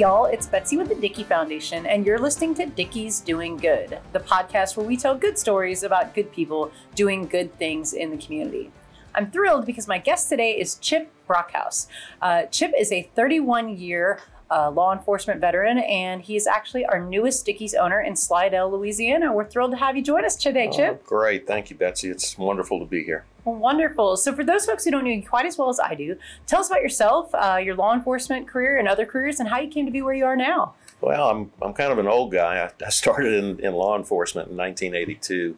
y'all. It's Betsy with the Dickey Foundation, and you're listening to Dickey's Doing Good, the podcast where we tell good stories about good people doing good things in the community. I'm thrilled because my guest today is Chip Brockhouse. Uh, Chip is a 31 year uh, law enforcement veteran, and he's actually our newest Dickey's owner in Slidell, Louisiana. We're thrilled to have you join us today, Chip. Oh, great. Thank you, Betsy. It's wonderful to be here. Well, wonderful. So, for those folks who don't know you quite as well as I do, tell us about yourself, uh, your law enforcement career, and other careers, and how you came to be where you are now. Well, I'm, I'm kind of an old guy. I, I started in, in law enforcement in 1982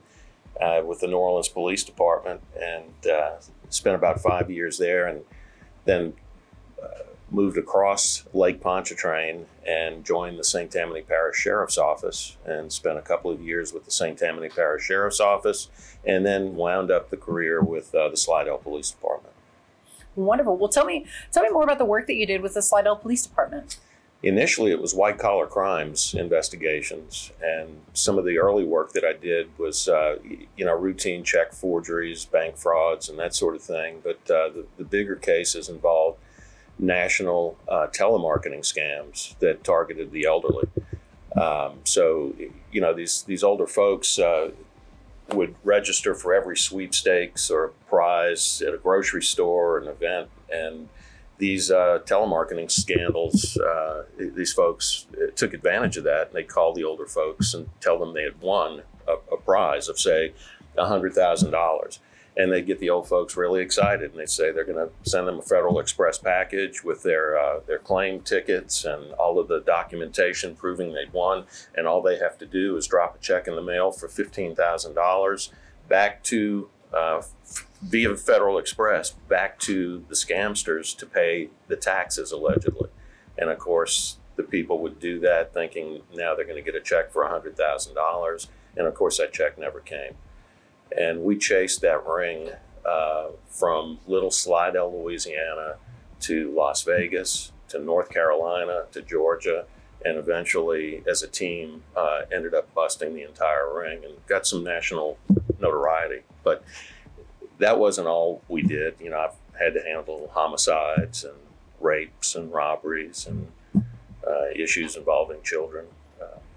uh, with the New Orleans Police Department and uh, spent about five years there, and then moved across Lake Pontchartrain and joined the St. Tammany Parish Sheriff's Office and spent a couple of years with the St. Tammany Parish Sheriff's Office and then wound up the career with uh, the Slidell Police Department. Wonderful. Well, tell me, tell me more about the work that you did with the Slidell Police Department. Initially, it was white collar crimes investigations, and some of the early work that I did was, uh, you know, routine check forgeries, bank frauds, and that sort of thing. But uh, the, the bigger cases involved national uh, telemarketing scams that targeted the elderly. Um, so, you know, these these older folks uh, would register for every sweepstakes or prize at a grocery store or an event, and these uh, telemarketing scandals, uh, these folks uh, took advantage of that, and they call the older folks and tell them they had won a, a prize of say hundred thousand dollars and they get the old folks really excited and they say they're going to send them a Federal Express package with their uh, their claim tickets and all of the documentation proving they'd won and all they have to do is drop a check in the mail for $15,000 back to uh, via Federal Express back to the scamsters to pay the taxes allegedly. And of course the people would do that thinking now they're going to get a check for $100,000 and of course that check never came and we chased that ring uh, from Little Slidell, Louisiana, to Las Vegas, to North Carolina, to Georgia, and eventually, as a team, uh, ended up busting the entire ring and got some national notoriety. But that wasn't all we did. You know, I've had to handle homicides and rapes and robberies and uh, issues involving children.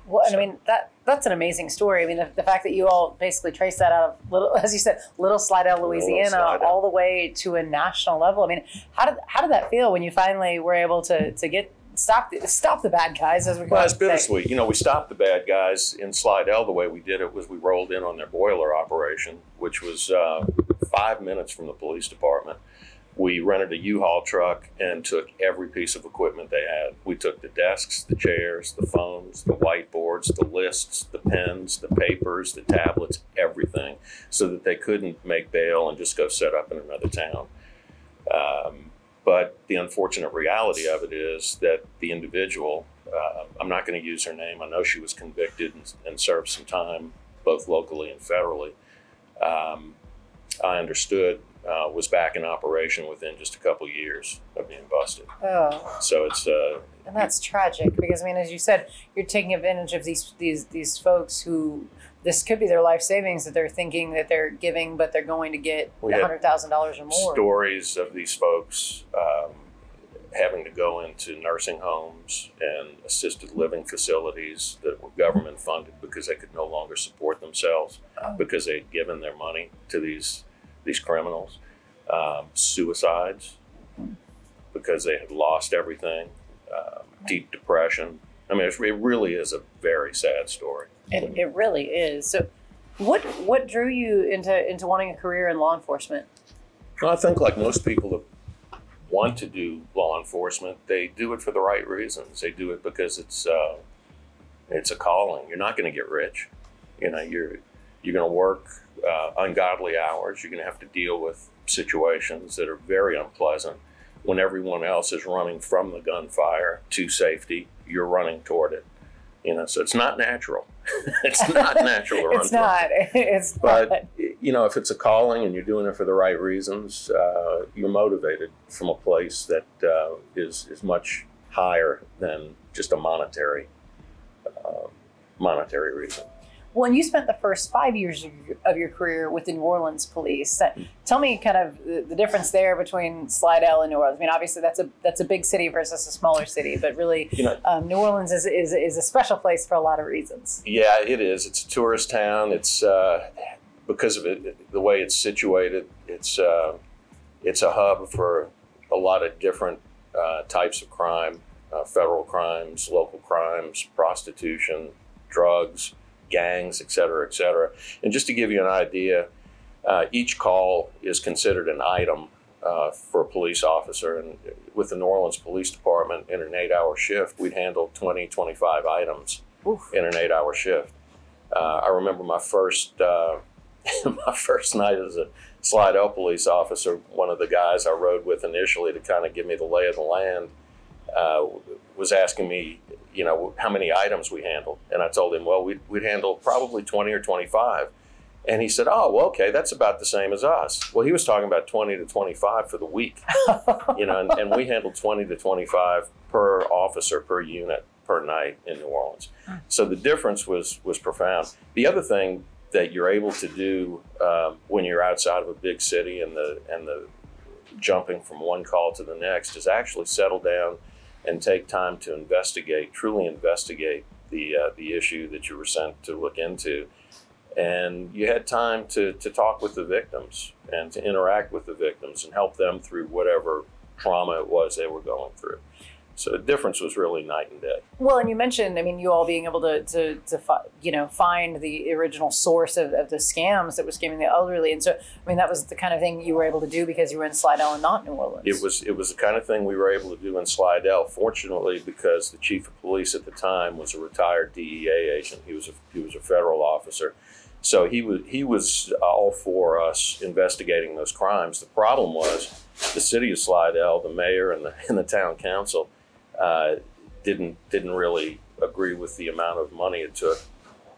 Well, and I mean that that's an amazing story. I mean, the, the, fact that you all basically traced that out of little, as you said, Little Slidell, Louisiana, all the way to a national level. I mean, how did how did that feel when you finally were able to to get stop the, stop the bad guys as we well, it's bittersweet. You know, we stopped the bad guys in Slidell. The way we did it was we rolled in on their boiler operation, which was uh, five minutes from the police department we rented a U-Haul truck and took every piece of equipment they had. We took the desks, the chairs, the phones, the whiteboards, the lists, the pens, the papers, the tablets, everything, so that they couldn't make bail and just go set up in another town. Um, but the unfortunate reality of it is that the individual, uh, I'm not going to use her name, I know she was convicted and, and served some time both locally and federally. Um, I understood uh, was back in operation within just a couple of years of being busted. Oh. So it's uh, and that's tragic because I mean, as you said, you're taking advantage of these these these folks who this could be their life savings that they're thinking that they're giving, but they're going to get hundred thousand dollars or more. Stories of these folks um, having to go into nursing homes and assisted living facilities that were government funded because they could no longer support themselves oh. because they had given their money to these these criminals, um, suicides because they had lost everything, um, deep depression. I mean, it really is a very sad story. It, it really is. So, what what drew you into into wanting a career in law enforcement? Well, I think like most people that want to do law enforcement, they do it for the right reasons. They do it because it's uh, it's a calling. You're not going to get rich. You know, you're you're going to work uh, ungodly hours. You're going to have to deal with situations that are very unpleasant. When everyone else is running from the gunfire to safety, you're running toward it. You know, so it's not natural. it's not natural to run. it's not. It's but not. you know, if it's a calling and you're doing it for the right reasons, uh, you're motivated from a place that uh, is is much higher than just a monetary uh, monetary reason. Well, and you spent the first five years of your, of your career with the New Orleans police. Uh, Tell me kind of the, the difference there between Slidell and New Orleans. I mean, obviously that's a that's a big city versus a smaller city, but really, You know, um, New Orleans is, is is a special place for a lot of reasons. Yeah, it is. It's a tourist town. It's uh, because of it, the way it's situated. It's uh, it's a hub for a lot of different uh, types of crime: uh, federal crimes, local crimes, prostitution, drugs, gangs, et cetera, et cetera. And just to give you an idea, uh, each call is considered an item uh, for a police officer. And with the New Orleans Police Department, in an eight-hour shift, we'd handle 20, 25 items Oof. in an eight-hour shift. Uh, I remember my first uh, my first night as a Slidell police officer. One of the guys I rode with initially to kind of give me the lay of the land uh, was asking me, you know, how many items we handled, and I told him, well, we'd, we'd handle probably twenty or twenty-five. And he said, "Oh, well, okay, that's about the same as us." Well, he was talking about twenty to twenty-five for the week you know, and, and we handled 20 to 25 per officer per unit per night in New Orleans. So the difference was was profound. The other thing that you're able to do um, when you're outside of a big city and the and the jumping from one call to the next is actually settle down and take time to investigate, truly investigate the uh, the issue that you were sent to look into. And you had time to, to talk with the victims and to interact with the victims and help them through whatever trauma it was they were going through. So the difference was really night and day. Well, and you mentioned, I mean, you all being able to, to, to fi- you know, find the original source of, of the scams that were scamming the elderly. And so, I mean, that was the kind of thing you were able to do because you were in Slidell and not New Orleans. It was it was the kind of thing we were able to do in Slidell. Fortunately, because the chief of police at the time was a retired DEA agent, he was a he was a federal officer, so he was he was all for us investigating those crimes. The problem was the city of Slidell, the mayor and the and the town council uh, didn't didn't really agree with the amount of money it took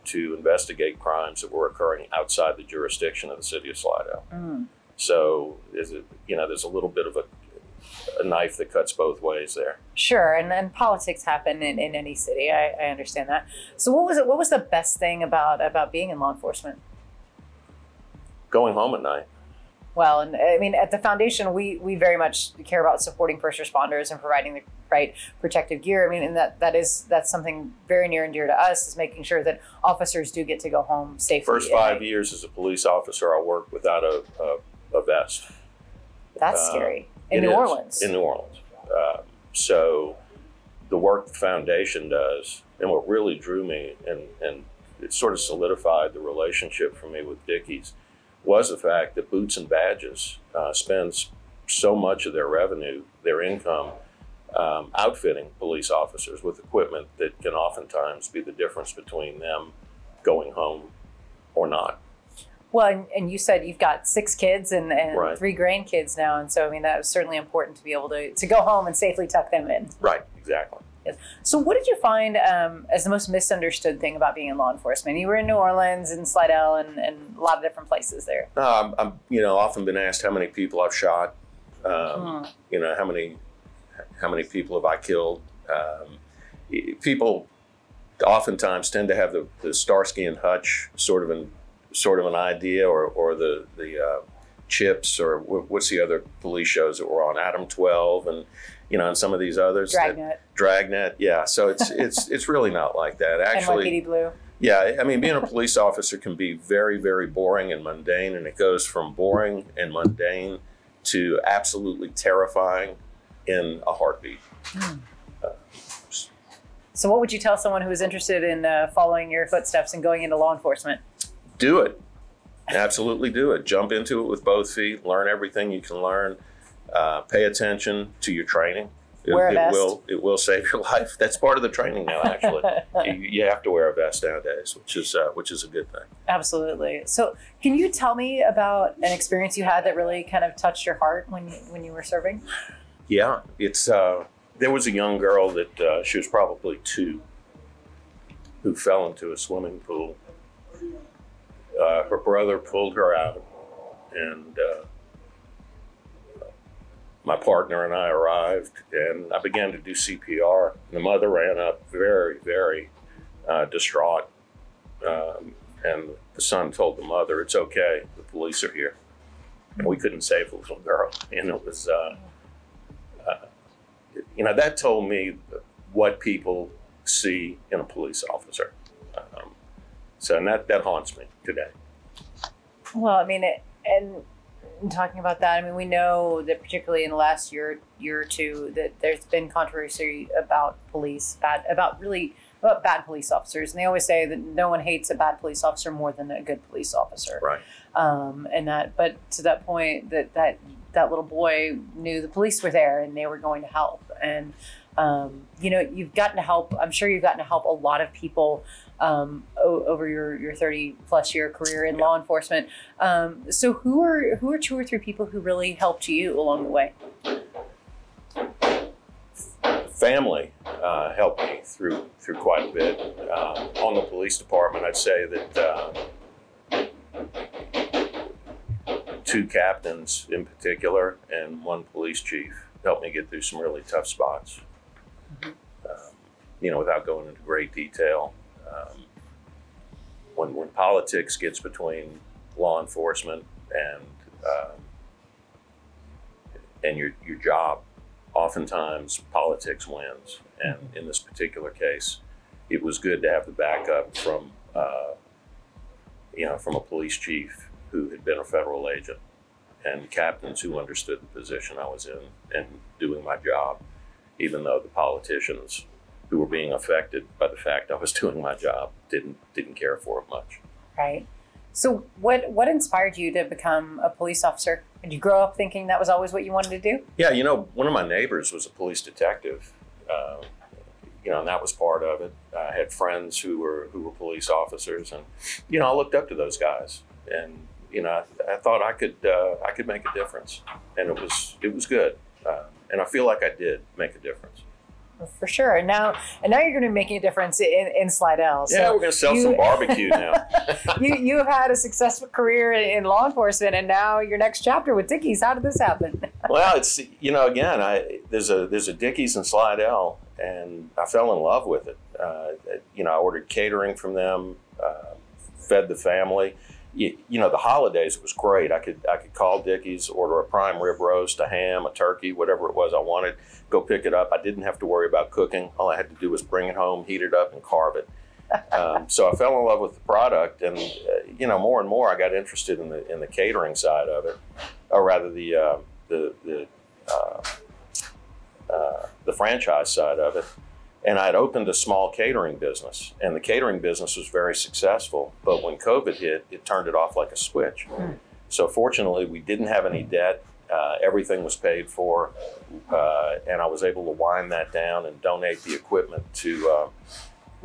to investigate crimes that were occurring outside the jurisdiction of the city of Slidell. Mm. So is it, you know, there's a little bit of a, a knife that cuts both ways there. Sure, and, and politics happen in, in any city. I, I understand that. So, what was it? What was the best thing about about being in law enforcement? Going home at night. Well, and I mean, at the foundation, we we very much care about supporting first responders and providing the right protective gear. I mean, and that that is that's something very near and dear to us is making sure that officers do get to go home safely. First five years as a police officer, I worked without a, a, a vest. That's uh, scary in New is, Orleans. In New Orleans. Um, so the work the foundation does, and what really drew me and, and it sort of solidified the relationship for me with Dickey's, was the fact that Boots and Badges uh, spends so much of their revenue, their income, um, outfitting police officers with equipment that can oftentimes be the difference between them going home or not. Well, and, and you said you've got six kids and, and Right. three grandkids now, and so I mean that was certainly important to be able to to go home and safely tuck them in. Right, exactly. So, what did you find um, as the most misunderstood thing about being in law enforcement? You were in New Orleans and Slidell and, and a lot of different places there. No, I'm, I'm, you know, often been asked how many people I've shot. Um, Hmm. You know, how many, how many people have I killed? Um, people oftentimes tend to have the, the Starsky and Hutch sort of an, sort of an idea, or, or the the uh, Chips, or what's the other police shows that were on? Adam Twelve, and you know, and some of these others. that- Dragnet, Dragnet, yeah. So it's it's it's really not like that. Actually, NYPD Blue. yeah, I mean, being a police officer can be very, very boring and mundane, and it goes from boring and mundane to absolutely terrifying in a heartbeat. So, what would you tell someone who is interested in uh, following your footsteps and going into law enforcement? Do it. Absolutely do it. Jump into it with both feet. Learn everything you can learn. Uh, pay attention to your training. It, Wear a it vest. will it will save your life. That's part of the training now. Actually, you, you have to wear a vest nowadays, which is uh, which is a good thing. Absolutely. So, can you tell me about an experience you had that really kind of touched your heart when you, when you were serving? Yeah, it's uh, there was a young girl that uh, she was probably two who fell into a swimming pool. Uh, her brother pulled her out, and uh, my partner and I arrived, and I began to do CPR. The mother ran up, very, very uh, distraught, um, and the son told the mother, "It's okay. The police are here." We couldn't save the little girl, and it was, uh, uh, you know, that told me what people see in a police officer. Um, so, and that that haunts me today. Well, I mean, it, and talking about that, I mean, we know that particularly in the last year, year or two, that there's been controversy about police, bad, about really about bad police officers, and they always say that no one hates a bad police officer more than a good police officer. Right. Um, and that, but to that point, that that that little boy knew the police were there and they were going to help, and um, you know, you've gotten to help. I'm sure you've gotten to help a lot of people um, o- over your, your 30 plus year career in Yeah. law enforcement. Um, so who are who are two or three people who really helped you along the way? family uh, helped me through through quite a bit. Um, on the police department, I'd say that uh, two captains in particular and one police chief helped me get through some really tough spots. Um, you know, without going into great detail, um, when when politics gets between law enforcement and um, and your your job oftentimes politics wins. And in this particular case, it was good to have the backup from, uh, you know, from a police chief who had been a federal agent and captains who understood the position I was in and doing my job, even though the politicians who were being affected by the fact I was doing my job didn't didn't care for it much. Right. So what what inspired you to become a police officer? Did you grow up thinking that was always what you wanted to do? Yeah, you know, one of my neighbors was a police detective. Uh, you know, and that was part of it. I had friends who were who were police officers, and you know, I looked up to those guys, and you know, I, I thought I could uh, I could make a difference, and it was it was good, and I feel like I did make a difference. For sure. And now and now you're going to be making a difference in, in Slidell. So yeah, we're going to sell you- some barbecue now. you you have had a successful career in, law enforcement, and now your next chapter with Dickey's. How did this happen? well, it's you know, again, I there's a there's a Dickey's in Slidell, and I fell in love with it. Uh, you know, I ordered catering from them, uh, fed the family. You, you know, the holidays It was great. I could I could call Dickey's, order a prime rib roast, a ham, a turkey, whatever it was I wanted. Go pick it up. I didn't have to worry about cooking. All I had to do was bring it home, heat it up, and carve it. Um, so I fell in love with the product, and uh, you know, more and more I got interested in the in the catering side of it, or rather the uh, the the uh, uh, the franchise side of it. And I'd opened a small catering business, and the catering business was very successful. But when COVID hit, it turned it off like a switch. So fortunately, we didn't have any debt. Uh, everything was paid for, uh, and I was able to wind that down and donate the equipment to uh,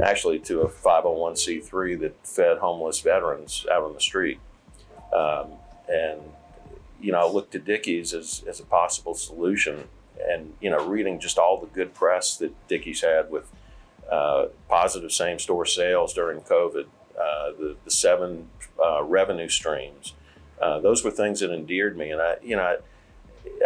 actually to a 501c3 that fed homeless veterans out on the street. Um, and you know, I looked at Dickey's as, as a possible solution. And you know, reading just all the good press that Dickey's had with uh, positive same store sales during COVID, uh, the the seven uh, revenue streams, uh, those were things that endeared me. And I, you know, I,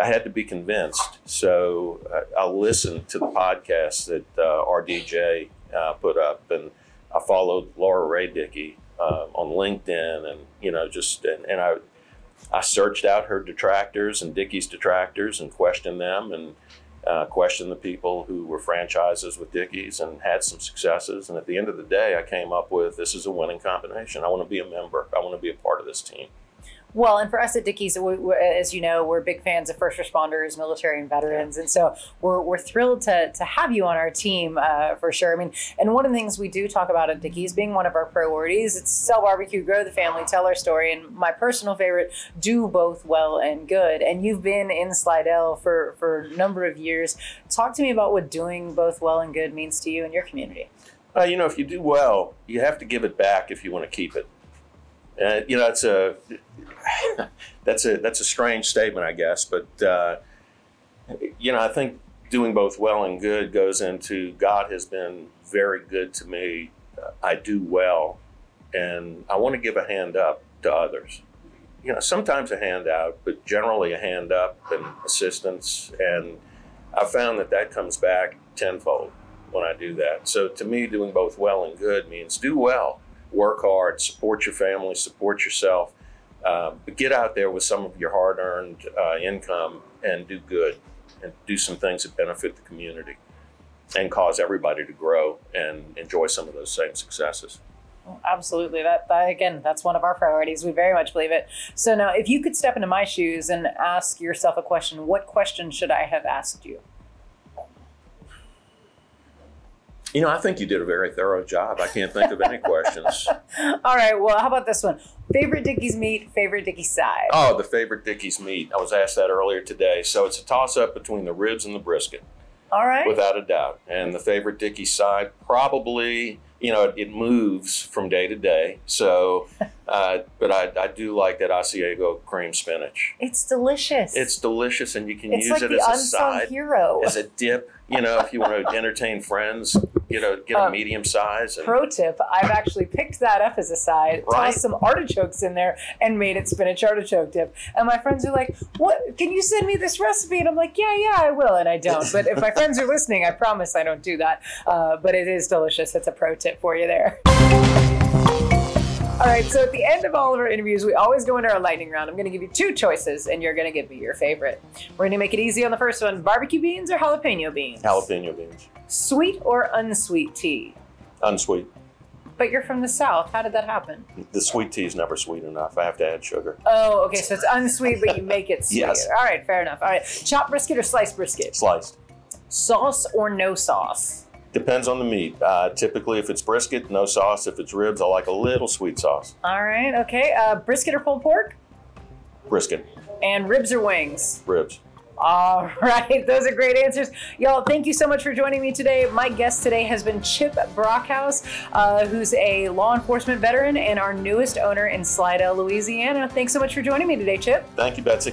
I had to be convinced. So I, I listened to the podcast that uh, RDJ uh, put up, and I followed Laura Rea Dickey uh, on LinkedIn, and you know, just and, and I I searched out her detractors and Dickey's detractors and questioned them and uh, questioned the people who were franchises with Dickey's and had some successes. And at the end of the day, I came up with this is a winning combination. I want to be a member. I want to be a part of this team. Well, and for us at Dickey's, we, as you know, we're big fans of first responders, military, and veterans, and so we're, we're thrilled to, to have you on our team uh, for sure. I mean, and one of the things we do talk about at Dickey's being one of our priorities, it's sell barbecue, grow the family, tell our story, and my personal favorite, do both well and good. And you've been in Slidell for for a number of years. Talk to me about what doing both well and good means to you and your community. Uh, you know, if you do well, you have to give it back if you want to keep it. Uh, you know, it's a that's a that's a strange statement, I guess, but uh, you know, I think doing both well and good goes into God has been very good to me. I do well, and I want to give a hand up to others. You know, sometimes a hand out, but generally a hand up and assistance. And I found that that comes back tenfold when I do that. So to me, doing both well and good means do well, work hard, support your family, support yourself, uh, but get out there with some of your hard earned uh, income and do good and do some things that benefit the community and cause everybody to grow and enjoy some of those same successes. Absolutely. That, that again, that's one of our priorities. We very much believe it. So now, if you could step into my shoes and ask yourself a question, what question should I have asked you? You know, I think you did a very thorough job. I can't think of any questions. All right. Well, how about this one? Favorite Dickey's meat, favorite Dickey's side. Oh, the favorite Dickey's meat. I was asked that earlier today. So it's a toss up between the ribs and the brisket. All right. Without a doubt. And the favorite Dickey's side, probably, you know, it, it moves from day to day. So, uh, but I, I do like that Asiago cream spinach. It's delicious. It's delicious, and you can It's use like it as a side, hero. as a dip. You know, if you want to entertain friends, get a get a Um, medium size. And, Pro tip: I've actually picked that up as a side, Right. tossed some artichokes in there, and made it spinach artichoke dip. And my friends are like, "What? Can you send me this recipe?" And I'm like, "Yeah, yeah, I will." And I don't. But if my friends are listening, I promise I don't do that. Uh, but it is delicious. It's a pro tip for you there. All right, so at the end of all of our interviews, we always go into our lightning round. I'm going to give you two choices, and you're going to give me your favorite. We're going to make it easy on the first one barbecue beans or jalapeno beans? jalapeno beans, Sweet or unsweet tea? unsweet. But you're from the South. How did that happen? The sweet tea is never sweet enough. I have to add sugar. Oh, okay, so it's unsweet, but you make it sweet. Yes. All right, fair enough. All right, chopped brisket or sliced brisket? Sliced. Sauce or no sauce? Depends on the meat. Uh, typically, if it's brisket, no sauce. If it's ribs, I like a little sweet sauce. All right, okay. Uh, brisket or pulled pork? Brisket, And ribs or wings? ribs. All right, those are great answers. Y'all, thank you so much for joining me today. My guest today has been Chip Brockhouse, uh, who's a law enforcement veteran and our newest owner in Slidell, Louisiana. Thanks so much for joining me today, Chip. Thank you, Betsy.